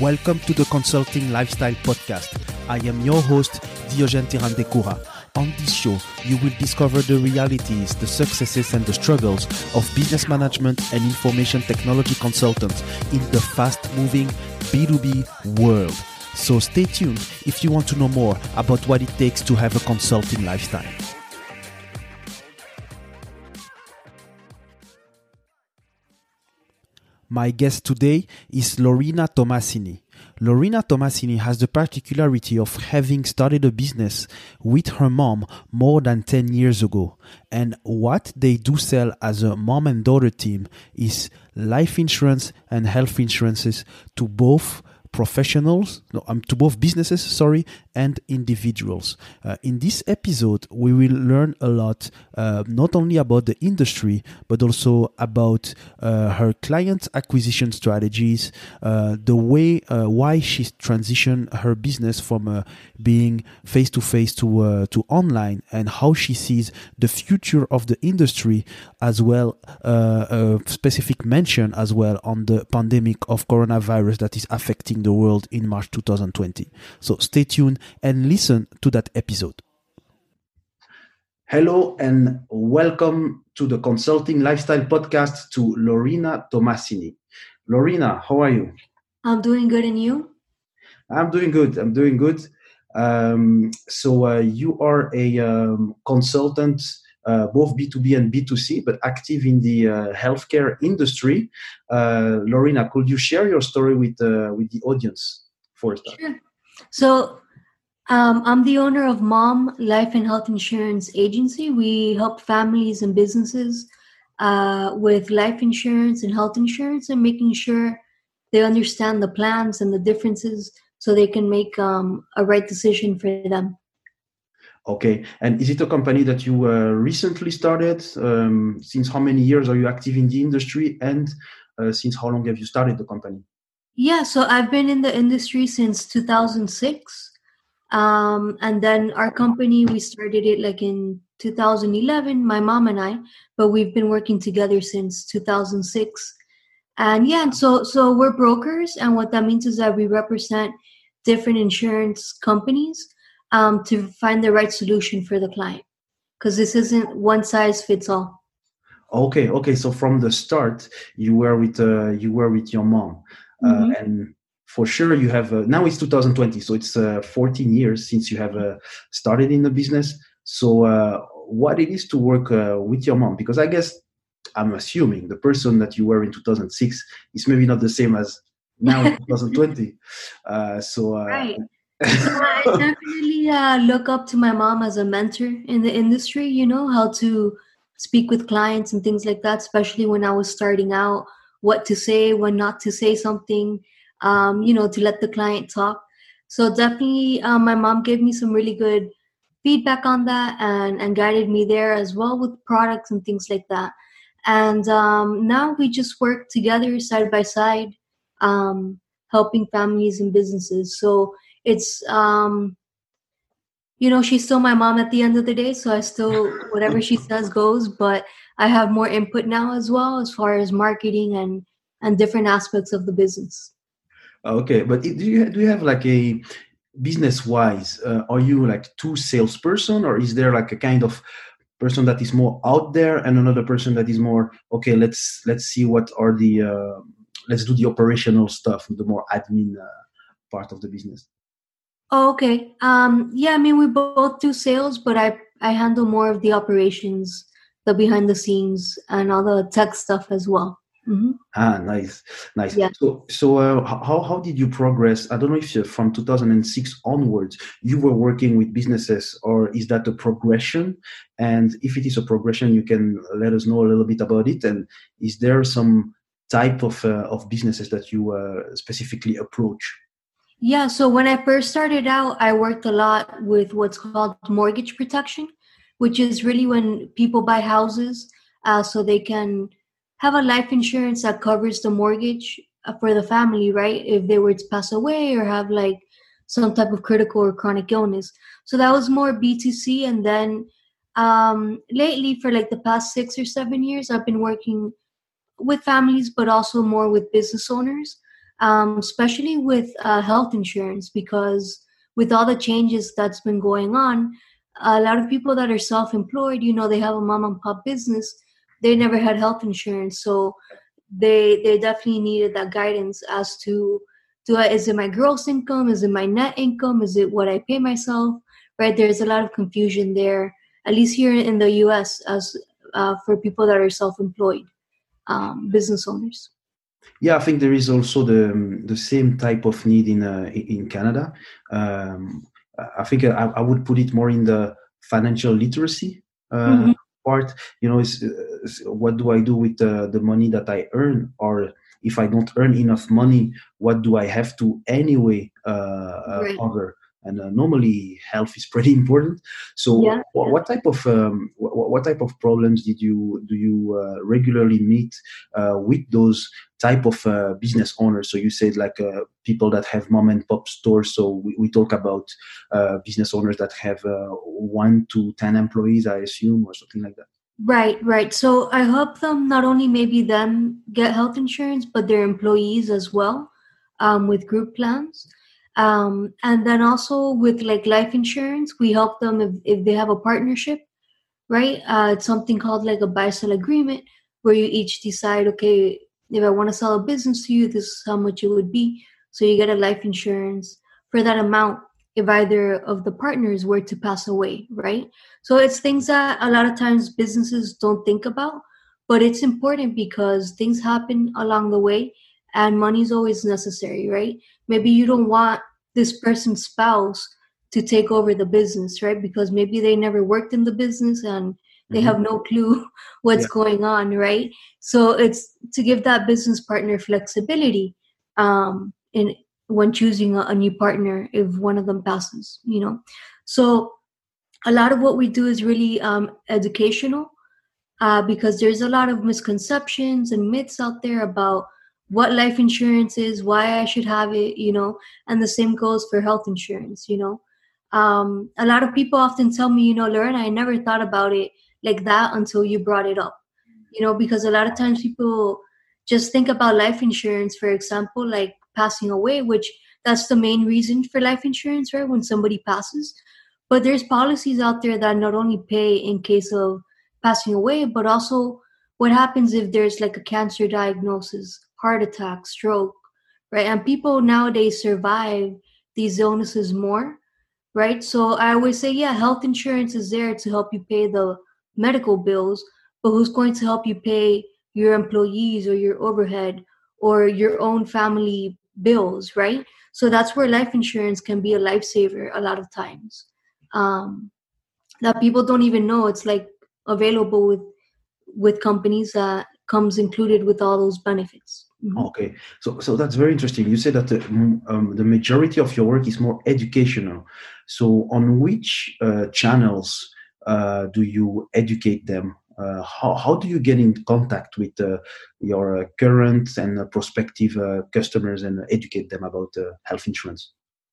Welcome to the Consulting Lifestyle Podcast. I am your host, Diogen Tirandekura. On this show, you will discover the realities, the successes, and the struggles of business management and information technology consultants in the fast moving B2B world. So stay tuned if you want to know more about what it takes to have a consulting lifestyle. My guest today is Lorena Tomasini. Lorena Tomasini has the particularity of having started a business with her mom more than 10 years ago. And what they do sell as a mom and daughter team is life insurance and health insurances to both professionals, no, um, to both businesses, sorry, and individuals. Uh, in this episode, we will learn a lot, uh, not only about the industry, but also about uh, her client acquisition strategies, uh, the way uh, why she transitioned her business from uh, being face to face to to online, and how she sees the future of the industry, as well a specific mention as well on the pandemic of coronavirus that is affecting the world in March 2020. So stay tuned and listen to that episode. Hello and welcome to the Consulting Lifestyle Podcast to Lorena Tomasini. Lorena, how are you? I'm doing good, and you? I'm doing good. I'm doing good. Um, so uh, you are a um, consultant, uh, both B2B and B2C, but active in the uh, healthcare industry. Uh, Lorena, could you share your story with uh, with the audience for a start? Sure. So um, I'm the owner of Mom Life and Health Insurance Agency. We help families and businesses uh, with life insurance and health insurance and making sure they understand the plans and the differences so they can make um, a right decision for them. Okay. And is it a company that you uh, recently started? Um, since how many years are you active in the industry? And uh, since how long have you started the company? Yeah, so I've been in the industry since 2006 um, and then our company we started it like in 2011 my mom and i but we've been working together since 2006 and yeah and so so we're brokers and what that means is that we represent different insurance companies um, to find the right solution for the client because this isn't one size fits all. Okay okay so from the start you were with uh, you were with your mom uh, mm-hmm. and for sure you have uh, now it's 2020 so it's uh, 14 years since you have uh, started in the business. So uh, what it is to work uh, with your mom because i guess i'm assuming the person that you were in 2006 is maybe not the same as now in 2020 uh, so right. So i definitely look up to my mom as a mentor in the industry you know how to speak with clients and things like that especially when i was starting out what to say when not to say something um, you know, to let the client talk. So definitely, um, my mom gave me some really good feedback on that and and guided me there as well with products and things like that. And um, now we just work together side by side, um, helping families and businesses. So it's um, you know she's still my mom at the end of the day so i still whatever she says goes but i have more input now as well as far as marketing and and different aspects of the business Okay, but do you do you have like a business wise? Uh, are you like two salesperson, or is there like a kind of person that is more out there and another person that is more okay? Let's let's see what are the uh, let's do the operational stuff, the more admin uh, part of the business. Oh, okay. Um, yeah, I mean we both do sales, but I I handle more of the operations, the behind the scenes, and all the tech stuff as well. Mm-hmm. Ah, nice, nice. Yeah. So, so uh, how how did you progress? I don't know if you, from 2006 onwards you were working with businesses, or is that a progression? And if it is a progression, you can let us know a little bit about it. And is there some type of uh, of businesses that you uh, specifically approach? Yeah. So when I first started out, I worked a lot with what's called mortgage protection, which is really when people buy houses uh, so they can have a life insurance that covers the mortgage uh, for the family, right? If they were to pass away or have like some type of critical or chronic illness. So that was more B2C. And then um, lately, for like the past six or seven years, I've been working with families, but also more with business owners. um, especially with uh, health insurance, because with all the changes that's been going on, a lot of people that are self-employed, you know, they have a mom and pop business, they never had health insurance, so they they definitely needed that guidance as to do I, is it my gross income, is it my net income, is it what I pay myself, right? There's a lot of confusion there, at least here in the U.S. as uh, for people that are self-employed um, business owners. Yeah, I think there is also the the same type of need in uh, in Canada. Um, I think I, I, would put it more in the financial literacy uh, mm-hmm. Part. You know, is, what do I do with the, the money that I earn, or if I don't earn enough money, what do I have to anyway uh, uh right. cover? And uh, normally health is pretty important so yeah. what, what, type of um, what, what, type of problems did you do you uh, regularly meet uh, with those type of uh, business owners so you said like uh, people that have mom and pop stores so we, we talk about uh, business owners that have one to ten employees i assume or something like that Right, right. So I help them not only maybe them get health insurance, but their employees as well um, with group plans. Um, and then also with like life insurance, we help them if, if they have a partnership, right? Uh, it's something called like a buy sell agreement where you each decide, okay, if I want to sell a business to you, this is how much it would be. So you get a life insurance for that amount if either of the partners were to pass away, right? So it's things that a lot of times businesses don't think about, but it's important because things happen along the way and money is always necessary, right? Maybe you don't want this person's spouse to take over the business, right? Because maybe they never worked in the business and they mm-hmm. have no clue what's yeah. going on, right? So it's to give that business partner flexibility um, in when choosing a, a new partner if one of them passes, you know. So a lot of what we do is really um, educational uh, because there's a lot of misconceptions and myths out there about what life insurance is, why I should have it, you know, and the same goes for health insurance, you know. Um, a lot of people often tell me, you know, Lorena, I never thought about it like that until you brought it up, you know, because a lot of times people just think about life insurance, for example, like passing away, which that's the main reason for life insurance, right? When somebody passes. But there's policies out there that not only pay in case of passing away, but also what happens if there's like a cancer diagnosis heart attack, stroke, right? And people nowadays survive these illnesses more, right? So I always say, yeah, health insurance is there to help you pay the medical bills, but who's going to help you pay your employees or your overhead or your own family bills, right? So that's where life insurance can be a lifesaver a lot of times. Um, that people don't even know it's like available with with companies that comes included with all those benefits. Mm-hmm. Okay, so so that's very interesting. You said that the, um, the majority of your work is more educational. So on which uh, channels uh, do you educate them? Uh, how, how do you get in contact with uh, your uh, current and prospective uh, customers and educate them about health insurance?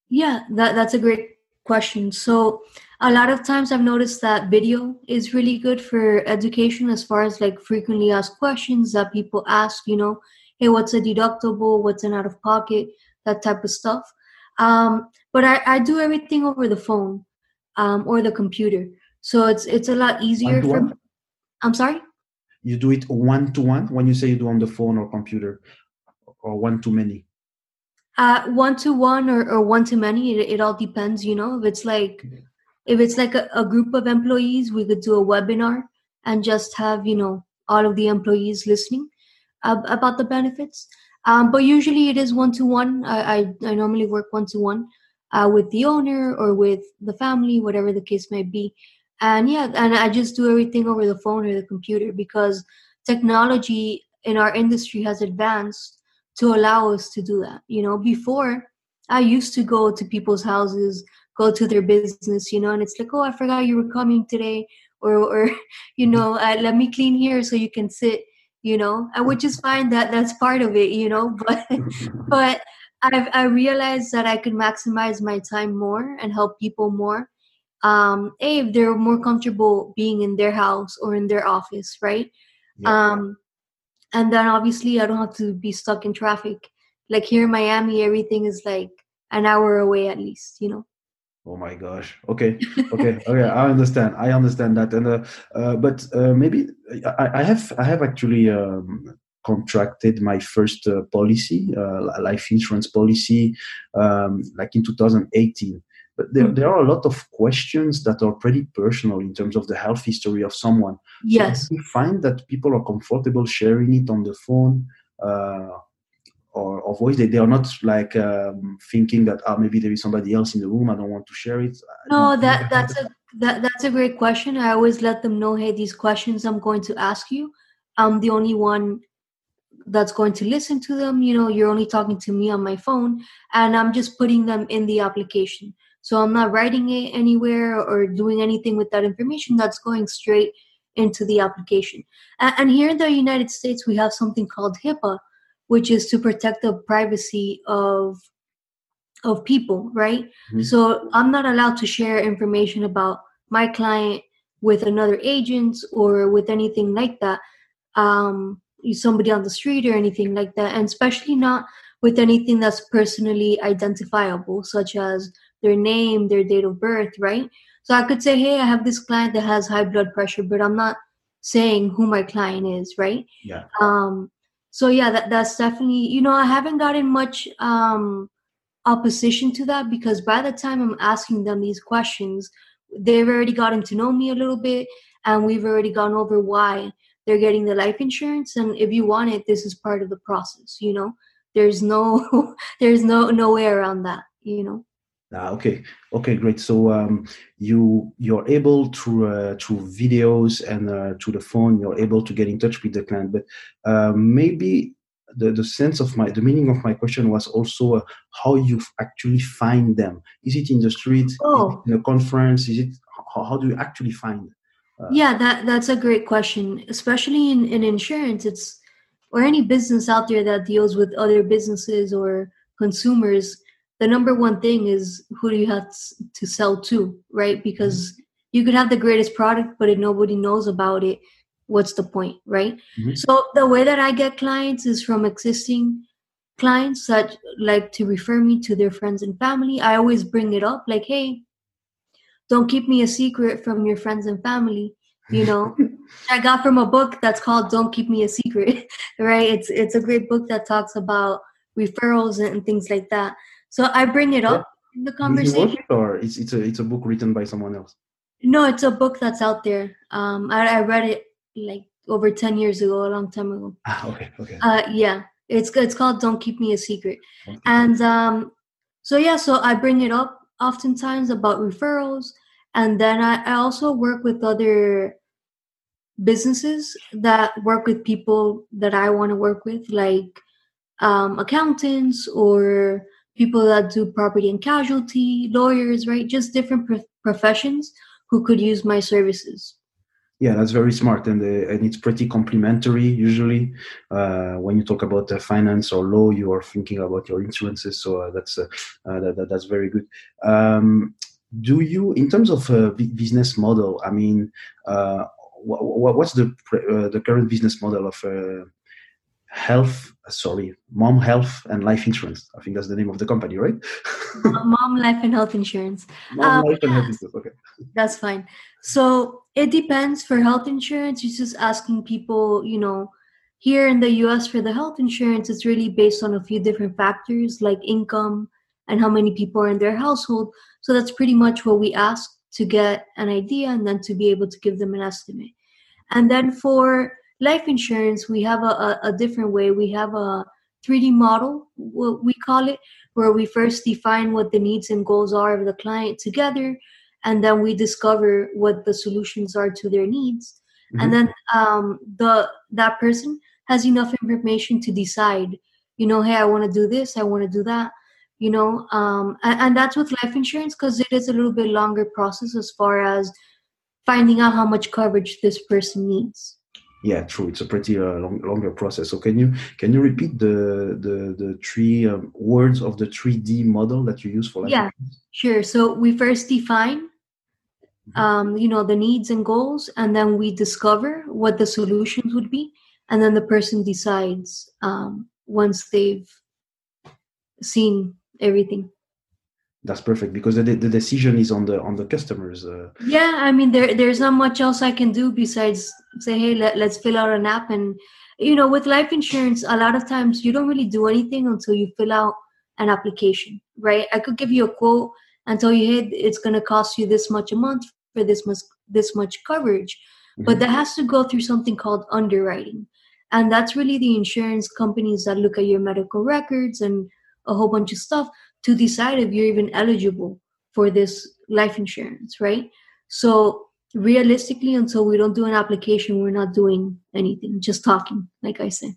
Yeah, that, that's a great question. So a lot of times I've noticed that video is really good for education as far as like frequently asked questions that people ask, you know, hey, what's a deductible? What's an out of pocket? That type of stuff. Um, but I, I do everything over the phone um, or the computer. So it's it's a lot easier for me. I'm sorry? You do it one to one when you say you do on the phone or computer or one to many? Uh, one to one or, or one to many. It, it all depends, you know. If it's like if it's like a, a group of employees, we could do a webinar and just have, you know, all of the employees listening about the benefits. Um, but usually it is one to one. I I normally work one to one with the owner or with the family, whatever the case may be. And yeah, and I just do everything over the phone or the computer because technology in our industry has advanced to allow us to do that. You know, before I used to go to people's houses, go to their business, you know, and it's like, oh, I forgot you were coming today, or or you know, uh, let me clean here so you can sit you know which is fine that that's part of it you know but but I've I realized that I could maximize my time more and help people more. Um, a if they're more comfortable being in their house or in their office, right? Yeah. Um, and then obviously I don't have to be stuck in traffic like here in Miami, everything is like an hour away at least, you know. Oh my gosh. Okay. Okay. okay. I understand. I understand that. And uh, uh, but uh, maybe I, I, have I have actually um, contracted my first uh, policy, uh, life insurance policy, um, like in 2018. But there, there are a lot of questions that are pretty personal in terms of the health history of someone. Yes. So you find that people are comfortable sharing it on the phone uh, or, or voice. They, they are not like um, thinking that oh, maybe there is somebody else in the room. I don't want to share it. No, that that's a that, that's a great question. I always let them know, hey, these questions I'm going to ask you. I'm the only one that's going to listen to them. You know, you're only talking to me on my phone, and I'm just putting them in the application. So I'm not writing it anywhere or doing anything with that information. That's going straight into the application. And here in the United States, we have something called HIPAA, which is to protect the privacy of of people, right? Mm-hmm. So I'm not allowed to share information about my client with another agent or with anything like that. Um, somebody on the street or anything like that, and especially not with anything that's personally identifiable, such as their name, their date of birth, right? So I could say, hey, I have this client that has high blood pressure, but I'm not saying who my client is, right? Yeah. Um, so yeah, that, that's definitely, you know, I haven't gotten much um, opposition to that because by the time I'm asking them these questions, they've already gotten to know me a little bit and we've already gone over why they're getting the life insurance. And if you want it this is part of the process you know? There's no there's no no way around that you know Ah, okay, okay, great. So um, you you're able through uh, through videos and uh, through the phone, you're able to get in touch with the client. But uh, maybe the, the sense of my the meaning of my question was also uh, how you actually find them. Is it in the street? Oh. in a conference? Is it how, how do you actually find? Uh, yeah, that that's a great question. Especially in, in insurance, it's or any business out there that deals with other businesses or consumers the number one thing is who do you have to sell to, right? Because mm-hmm. you could have the greatest product, but if nobody knows about it, what's the point, right? Mm-hmm. So the way that I get clients is from existing clients that like to refer me to their friends and family. I always bring it up, like, hey, don't keep me a secret from your friends and family. You know, I got from a book that's called "Don't Keep Me a Secret." right? It's it's a great book that talks about referrals and things like that. So I bring it up yeah. in the conversation. It or it's it's a it's a book written by someone else. No, it's a book that's out there. Um, I, I read it like over ten years ago, a long time ago. Ah, okay, okay. Uh, yeah, it's it's called "Don't Keep Me a Secret," okay. and um, so yeah, so I bring it up oftentimes about referrals, and then I, I also work with other businesses that work with people that I want to work with, like um, accountants or people that do property and casualty, lawyers, right? Just different pro- professions who could use my services. Yeah, that's very smart, and uh, and it's pretty complementary. Usually, uh, when you talk about uh, finance or law, you are thinking about your insurances. So uh, that's uh, uh, that, that, that's very good. Um, do you, in terms of business model? I mean, what, what's the the current business model of health sorry mom health and life insurance. I think that's the name of the company right? Mom life and health insurance. Mom um, life and health insurance okay. That's fine. So it depends for health insurance. You're just asking people you know here in the us for the health insurance it's really based on a few different factors like income and how many people are in their household. So that's pretty much what we ask to get an idea and then to be able to give them an estimate. And then for life insurance, we have a, a, a different way. We have a 3D model, what we call it, where we first define what the needs and goals are of the client together, and then we discover what the solutions are to their needs. Mm-hmm. And then um, the that person has enough information to decide, you know, hey, I want to do this, I want to do that, you know, um, and, and that's with life insurance because it is a little bit longer process as far as finding out how much coverage this person needs yeah true. It's a pretty uh, long, longer process. So can you can you repeat the the the three um, words of the 3d model that you use for yeah sure. So we first define mm-hmm. um, you know the needs and goals and then we discover what the solutions would be and then the person decides um, once they've seen everything that's perfect because the, the decision is on the on the customers uh, yeah i mean there there's not much else i can do besides say hey let, let's fill out an app. And you know with life insurance a lot of times you don't really do anything until you fill out an application right? I could give you a quote and tell you hey it's going to cost you this much a month for this much this much coverage mm-hmm. but that has to go through something called underwriting. And that's really the insurance companies that look at your medical records and a whole bunch of stuff to decide if you're even eligible for this life insurance, right? So realistically, until we don't do an application, we're not doing anything, just talking, like I said.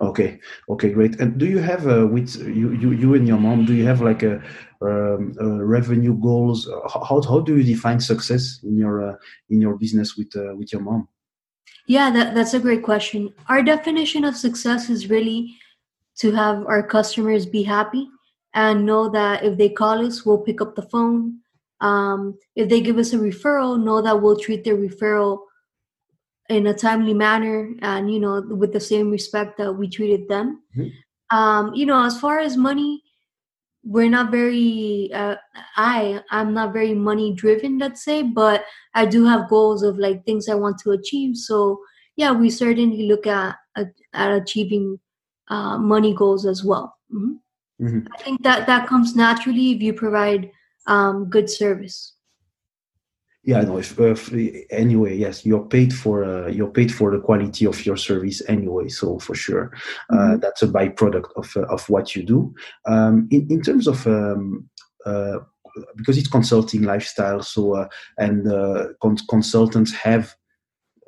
Okay, okay, great. And do you have uh, with you, you, you and your mom? Do you have like a, um, revenue goals? How, how do you define success in your uh, in your business with uh, with your mom? Yeah, that, that's a great question. Our definition of success is really to have our customers be happy and know that if they call us, we'll pick up the phone. Um, if they give us a referral, know that we'll treat their referral in a timely manner and you know with the same respect that we treated them. Mm-hmm. Um, you know, as far as money, we're not very. Uh, I I'm not very money driven, let's say, but I do have goals of like things I want to achieve. So yeah, we certainly look at at, at achieving uh, money goals as well. Mm-hmm. Mm-hmm. I think that that comes naturally if you provide um, good service. Yeah, no. If, if, anyway, yes, you're paid for uh, you're paid for the quality of your service anyway. So for sure, uh, mm-hmm. uh, that's a byproduct of uh, of what you do. Um, in in terms of um, uh, because it's consulting lifestyle, so uh, and con- consultants have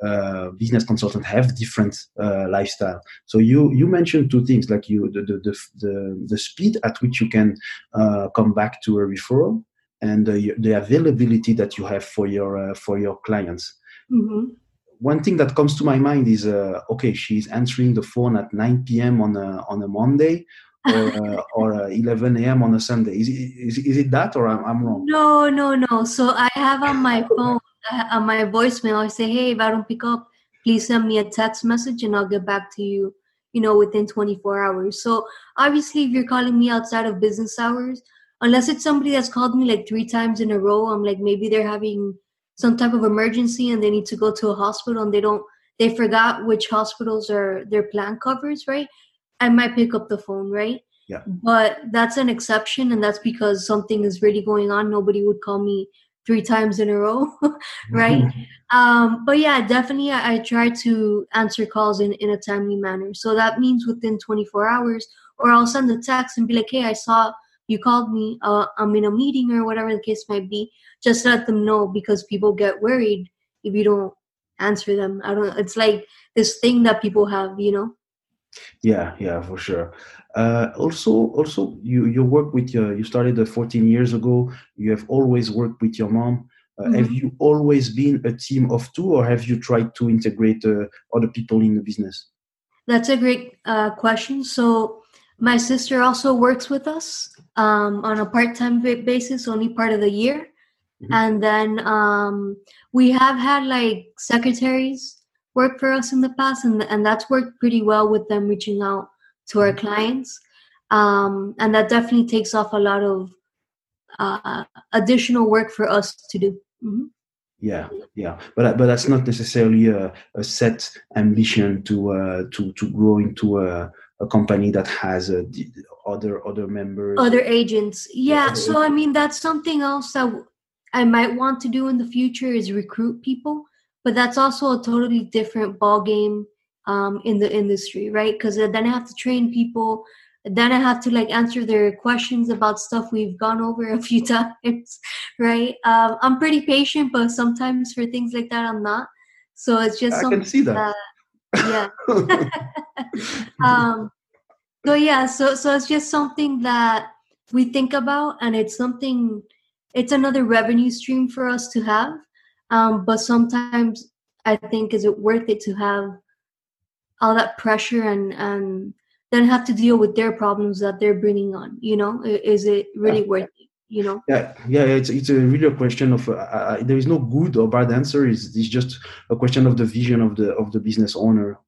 uh, business consultant have different uh, lifestyle. So you you mentioned two things like you the the the, the speed at which you can uh, come back to a referral and the, the availability that you have for your uh, for your clients. Mm-hmm. One thing that comes to my mind is uh, okay, she's answering the phone at 9 p.m. on a on a Monday. or, uh, or 11 a.m. on a Sunday. Is, is, is it that or I'm, I'm wrong? No, no, no. So I have on my phone uh, on my voicemail, I say, hey, if I don't pick up, please send me a text message and I'll get back to you, you know, within 24 hours. So obviously, if you're calling me outside of business hours, unless it's somebody that's called me like three times in a row, I'm like, maybe they're having some type of emergency and they need to go to a hospital and they don't, they forgot which hospitals are their plan covers, right? I might pick up the phone, right? Yeah. But that's an exception, and that's because something is really going on. Nobody would call me three times in a row, right? Mm-hmm. Um, but yeah, definitely I, I, try to answer calls in, in a timely manner. So that means within 24 hours, or I'll send a text and be like, hey, I saw you called me, uh, I'm in a meeting or whatever the case might be. Just let them know because people get worried if you don't answer them. I don't, it's like this thing that people have, you know? Yeah, yeah, for sure. Uh, also, also, you you work with your. You started uh, 14 years ago. You have always worked with your mom. Uh, mm-hmm. Have you always been a team of two, or have you tried to integrate uh, other people in the business? That's a great uh, question. So, my sister also works with us um, on a part-time basis, only part of the year, mm-hmm. and then um, we have had like secretaries work for us in the past, and and that's worked pretty well with them reaching out to our clients. Um, and that definitely takes off a lot of uh, additional work for us to do. Mm-hmm. Yeah, yeah, but but that's not necessarily a, a set ambition to uh, to to grow into a, a company that has uh, other other members, other agents. Yeah, other so agents. I mean that's something else that I might want to do in the future is recruit people, but that's also a totally different ball game um, in the industry, right? Because then I have to train people. Then I have to like answer their questions about stuff we've gone over a few times, right? Um, I'm pretty patient, but sometimes for things like that, I'm not. So it's just I something can see that. that yeah. um, so yeah, so so it's just something that we think about, and it's something. It's another revenue stream for us to have. Um, but sometimes I think is it worth it to have all that pressure and and then have to deal with their problems that they're bringing on you know is it really yeah. worth it you know yeah yeah it's, it's a really a question of uh, uh, there is no good or bad answer it's, it's just a question of the vision of the of the business owner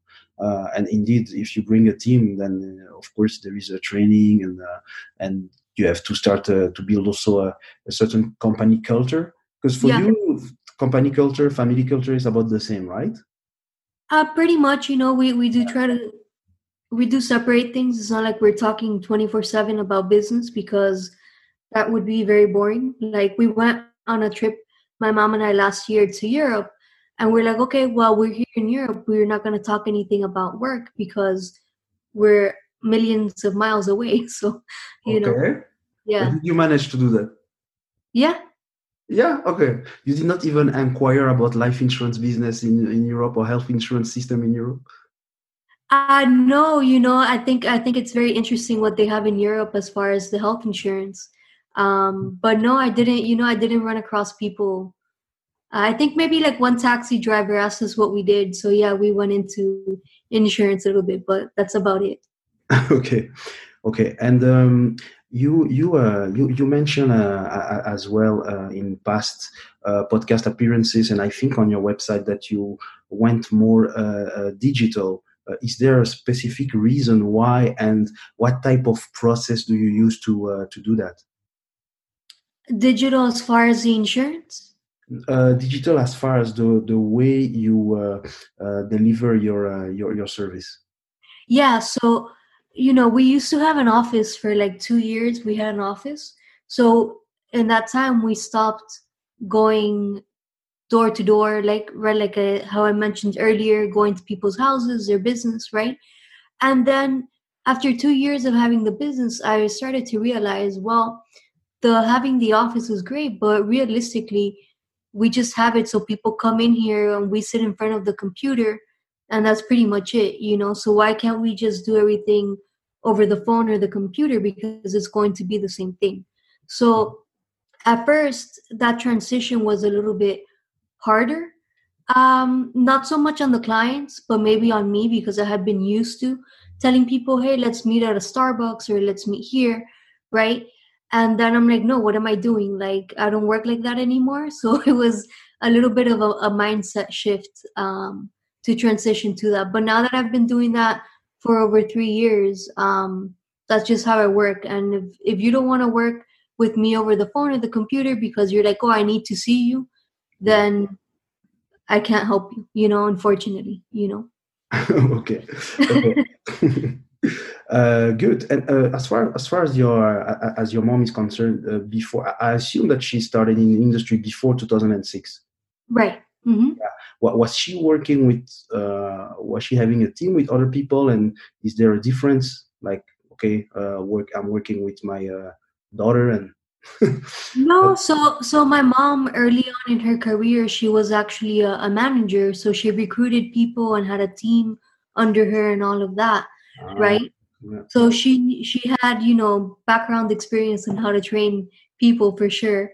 uh, and indeed, if you bring a team, then uh, of course there is a training and uh, and you have to start uh, to build also a, a, certain company culture. Because for yeah. you, company culture, family culture is about the same, right? Uh, pretty much. You know, we we do try to we do separate things. It's not like we're talking twenty four seven about business because that would be very boring. Like we went on a trip, my mom and I last year to Europe, and we're like, okay, well, we're here in Europe. We're not going to talk anything about work because we're millions of miles away. So, you okay. know, yeah. did you manage to do that? Yeah. Yeah. Okay. You did not even inquire about life insurance business in in Europe or health insurance system in Europe. Uh no, you know, I think I think it's very interesting what they have in Europe as far as the health insurance. Um, but no, I didn't. You know, I didn't run across people I think maybe like one taxi driver asked us what we did. So yeah, we went into insurance a little bit, but that's about it. okay, okay, and um, you you uh, you you mentioned uh, as well uh, in past uh, podcast appearances, and I think on your website that you went more uh, uh, digital. is there a specific reason why, and what type of process do you use to to do that? Digital, as far as the insurance uh, digital as far as the the way you uh, uh, deliver your uh, your your service yeah so you know we used to have an office for like two years. We had an office. So in that time we stopped going door to door like right like a, uh, how i mentioned earlier going to people's houses their business right? And then after two years of having the business i started to realize well the having the office was great but realistically we just have it so people come in here and we sit in front of the computer and that's pretty much it you know? So why can't we just do everything over the phone or the computer because it's going to be the same thing? So at first that transition was a little bit harder. Um not so much on the clients but maybe on me because i had been used to telling people hey let's meet at a starbucks or let's meet here right? And then i'm like no what am i doing? Like i don't work like that anymore. So it was a little bit of a, a mindset shift um, to transition to that but now that i've been doing that for over three years um, that's just how i work and if, if you don't want to work with me over the phone or the computer because you're like oh i need to see you then i can't help you you know unfortunately you know okay, okay. Uh, good. And uh, as far as far as your uh, as your mom is concerned, uh, before I assume that she started in the industry before 2006. Right. Mm-hmm. Yeah. What, was she working with? Uh, was she having a team with other people? And is there a difference? Like, okay, uh, work. I'm working with my daughter, and no. So, so my mom early on in her career, she was actually a, a manager. So she recruited people and had a team under her and all of that uh, right yeah. so she she had you know background experience on how to train people for sure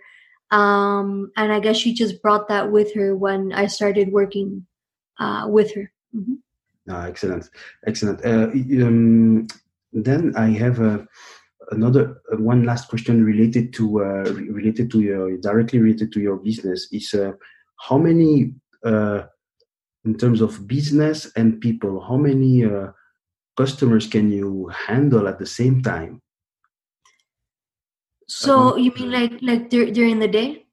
um and i guess she just brought that with her when i started working uh with her. Mm-hmm. ah, excellent. Excellent. Uh, um, then i have a another uh, one last question related to uh, related to your directly related to your business is uh, how many uh, in terms of business and people how many uh, customers can you handle at the same time so you mean like like dur- during the day?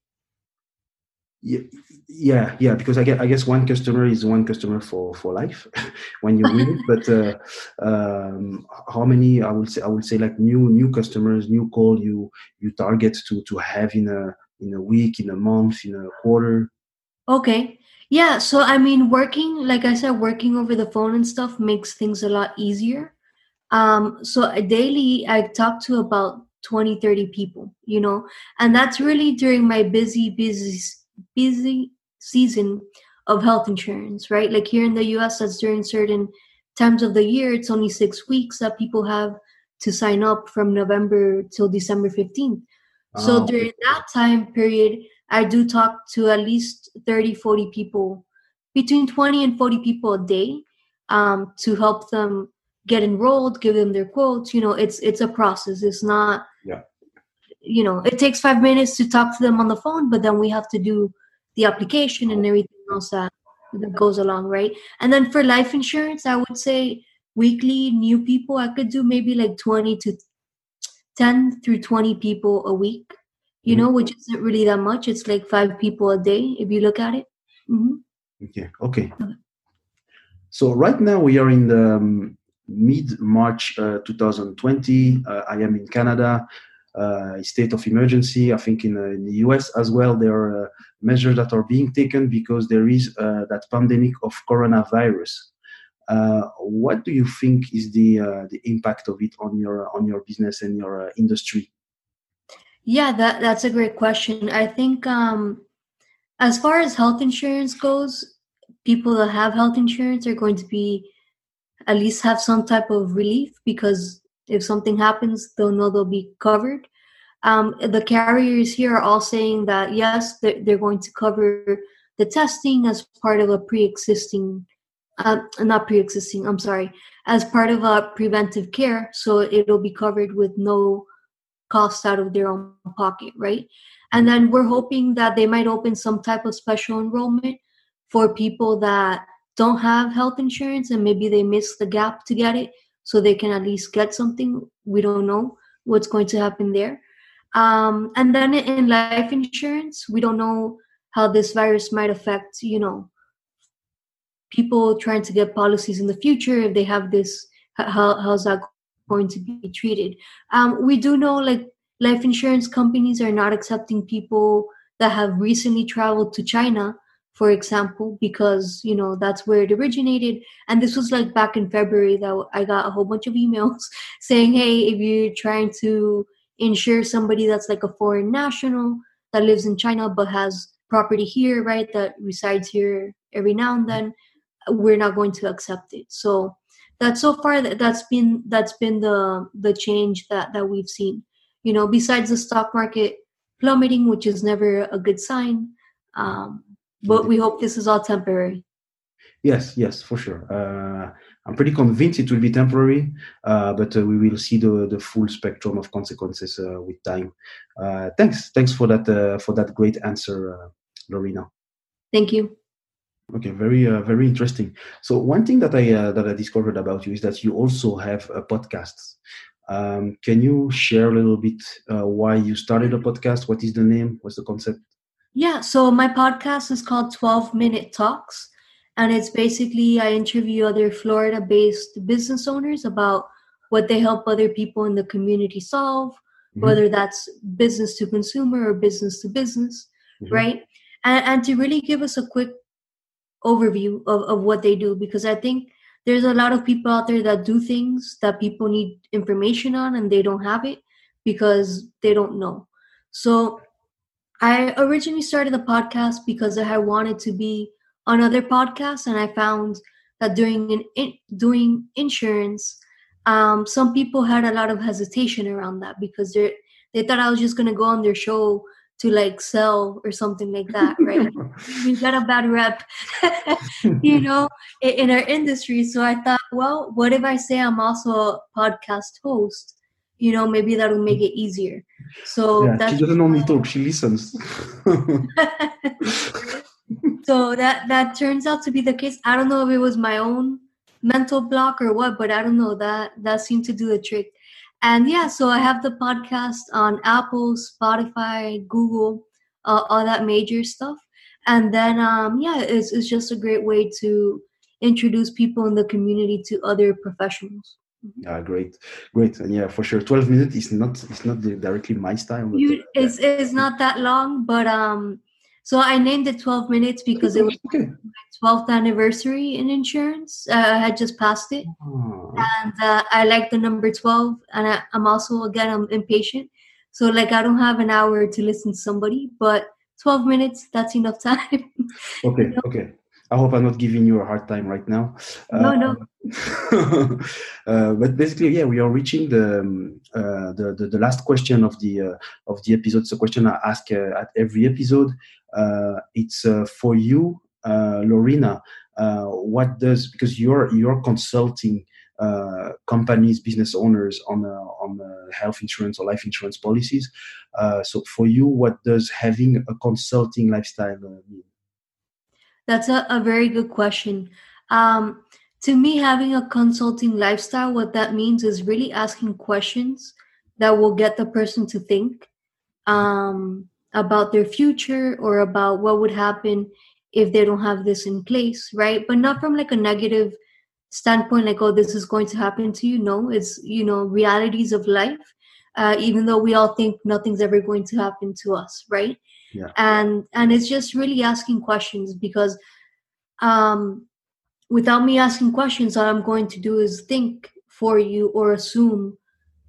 Yeah yeah yeah because i guess, I guess one customer is one customer for for life when you win but uh, um, how many i would say i would say like new new customers new call you you target to to have in a in a week in a month in a quarter? Okay. Yeah, so I mean, working, like I said, working over the phone and stuff makes things a lot easier. Um, so daily, I talk to about 20, 30 people, you know, and that's really during my busy, busy, busy season of health insurance, right? Like here in the US, that's during certain times of the year, it's only six weeks that people have to sign up from November till December 15th. So oh. during that time period, I do talk to at least 30, 40 people, between 20 and 40 people a day um, to help them get enrolled, give them their quotes. You know, it's it's a process. It's not, yeah. you know, it takes five minutes to talk to them on the phone, but then we have to do the application and everything else that that goes along, right? And then for life insurance, I would say weekly new people, I could do maybe like 20 to 10 through 20 people a week, you mm-hmm. know, which isn't really that much. It's like five people a day if you look at it. Mm-hmm. Okay. Okay. So right now we are in the um, mid March uh, 2020. Uh, I am in Canada. Uh, state of emergency. I think in, uh, in, the US as well, there are uh, measures that are being taken because there is uh, that pandemic of coronavirus. what do you think is the the impact of it on your on your business and your industry? Yeah, that that's a great question. I think um, as far as health insurance goes, people that have health insurance are going to be at least have some type of relief because if something happens, they'll know they'll be covered. Um, the carriers here are all saying that yes, they're, they're, going to cover the testing as part of a pre-existing, uh, not pre-existing. I'm sorry, as part of a preventive care, so it'll be covered with no cost out of their own pocket, right? And then we're hoping that they might open some type of special enrollment for people that don't have health insurance and maybe they miss the gap to get it so they can at least get something. We don't know what's going to happen there. Um, and then in life insurance, we don't know how this virus might affect, you know, people trying to get policies in the future if they have this. How, how's that going to be treated? Um, we do know like life insurance companies are not accepting people that have recently traveled to China for example, because you know that's where it originated. And this was like back in February that I got a whole bunch of emails saying, "Hey, if you're trying to insure somebody that's like a foreign national that lives in China but has property here, right, that resides here every now and then, we're not going to accept it." So that so far that, that's been that's been the the change that that we've seen. You know, besides the stock market plummeting, which is never a good sign. Um, but we hope this is all temporary. Yes, yes, for sure. Uh, I'm pretty convinced it will be temporary, uh, but uh, we will see the, the full spectrum of consequences uh, with time. Uh, thanks, thanks for that uh, for that great answer, Lorena. Thank you. Okay, very very interesting. So one thing that I that I discovered about you is that you also have a podcast. Um, can you share a little bit why you started a podcast? What is the name? What's the concept? Yeah, so my podcast is called 12 Minute Talks. And it's basically I interview other Florida based business owners about what they help other people in the community solve, mm-hmm. whether that's business to consumer or business to business, mm-hmm. right? And, and to really give us a quick overview of, of what they do, because I think there's a lot of people out there that do things that people need information on and they don't have it because they don't know. So I originally started the podcast because I wanted to be on other podcasts, and I found that during an in, doing insurance, um, some people had a lot of hesitation around that because they they thought I was just gonna go on their show to like sell or something like that, right? we got a bad rep, you know, in, our industry. So I thought, well, what if I say I'm also a podcast host? you know maybe that will make it easier so yeah, she doesn't only talk she listens. So that that turns out to be the case. I don't know if it was my own mental block or what but i don't know that that seemed to do the trick. And yeah so i have the podcast on apple spotify google uh, all that major stuff. And then um yeah it's, it's just a great way to introduce people in the community to other professionals yeah, great, great, and yeah, for sure. Twelve minutes is not it's not directly my style. But, you, it's yeah. it's not that long, but um, so I named it twelve minutes because it was okay. my twelfth anniversary in insurance. Uh, I had just passed it, oh. and uh, I like the number twelve. And I, I'm also again I'm impatient, so like I don't have an hour to listen to somebody, but twelve minutes that's enough time. okay, you know? okay. I hope I'm not giving you a hard time right now. No, uh, no. uh, but basically, yeah, we are reaching the, um, uh, the, the, the last question of the uh, of the episode. It's a question I ask uh, at every episode. Uh, it's for you, Lorena. what does because you're you're consulting companies, business owners on on health insurance or life insurance policies. so for you, what does having a consulting lifestyle mean? That's a, a very good question. Um, to me, having a consulting lifestyle, what that means is really asking questions that will get the person to think um, about their future or about what would happen if they don't have this in place, right? But not from like a negative standpoint, like, oh, this is going to happen to you. No, it's, you know, realities of life, uh, even though we all think nothing's ever going to happen to us, right? Yeah. And and it's just really asking questions because um without me asking questions, all I'm going to do is think for you or assume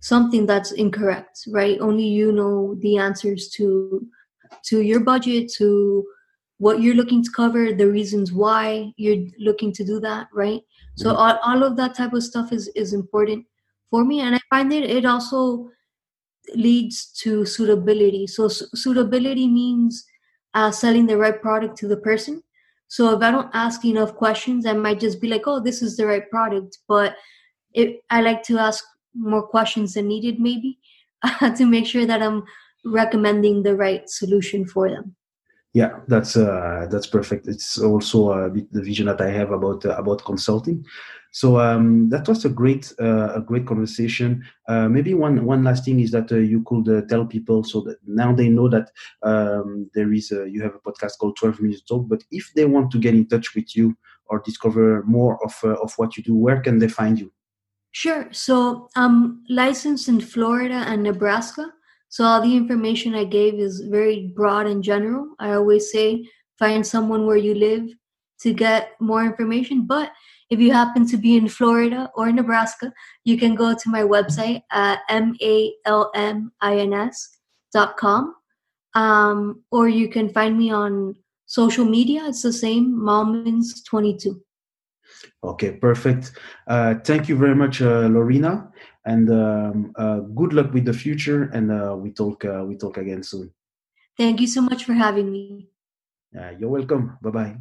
something that's incorrect, right? Only you know the answers to to your budget, to what you're looking to cover, the reasons why you're looking to do that, right? So Mhm. all, all of that type of stuff is is important for me, and I find that it also leads to suitability. So su- suitability means uh, selling the right product to the person. So if I don't ask enough questions, I might just be like, "Oh, this is the right product," but it, I like to ask more questions than needed, maybe, to make sure that I'm recommending the right solution for them. Yeah, that's uh, that's perfect. It's also bit the vision that I have about uh, about consulting. So um, that was a great uh, a great conversation. Uh, maybe one one last thing is that uh, you could tell people so that now they know that um, there is a, you have a podcast called Twelve Minutes Talk. But if they want to get in touch with you or discover more of of what you do, where can they find you? Sure. So I'm licensed in Florida and Nebraska. So all the information I gave is very broad and general. I always say find someone where you live to get more information. But if you happen to be in Florida or Nebraska, you can go to my website at m-a-l-m-i-n-s dot com. Um, or you can find me on social media. It's the same, Malmins22. Okay, perfect. Uh, thank you very much, uh, Lorena, and um, uh, good luck with the future. And uh, we talk uh, we talk again soon. Thank you so much for having me. Uh, you're welcome. Bye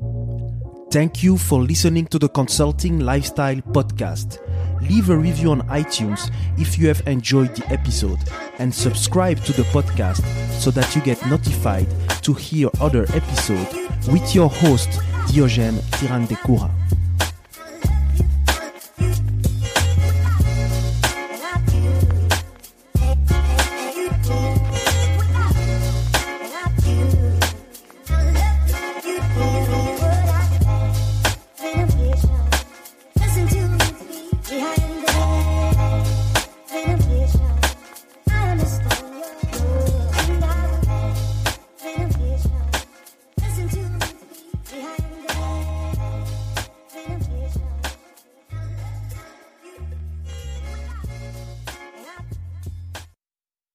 bye. Thank you for listening to the Consulting Lifestyle Podcast. Leave a review on iTunes if you have enjoyed the episode and subscribe to the podcast so that you get notified to hear other episodes with your host Diogène Tirandekura.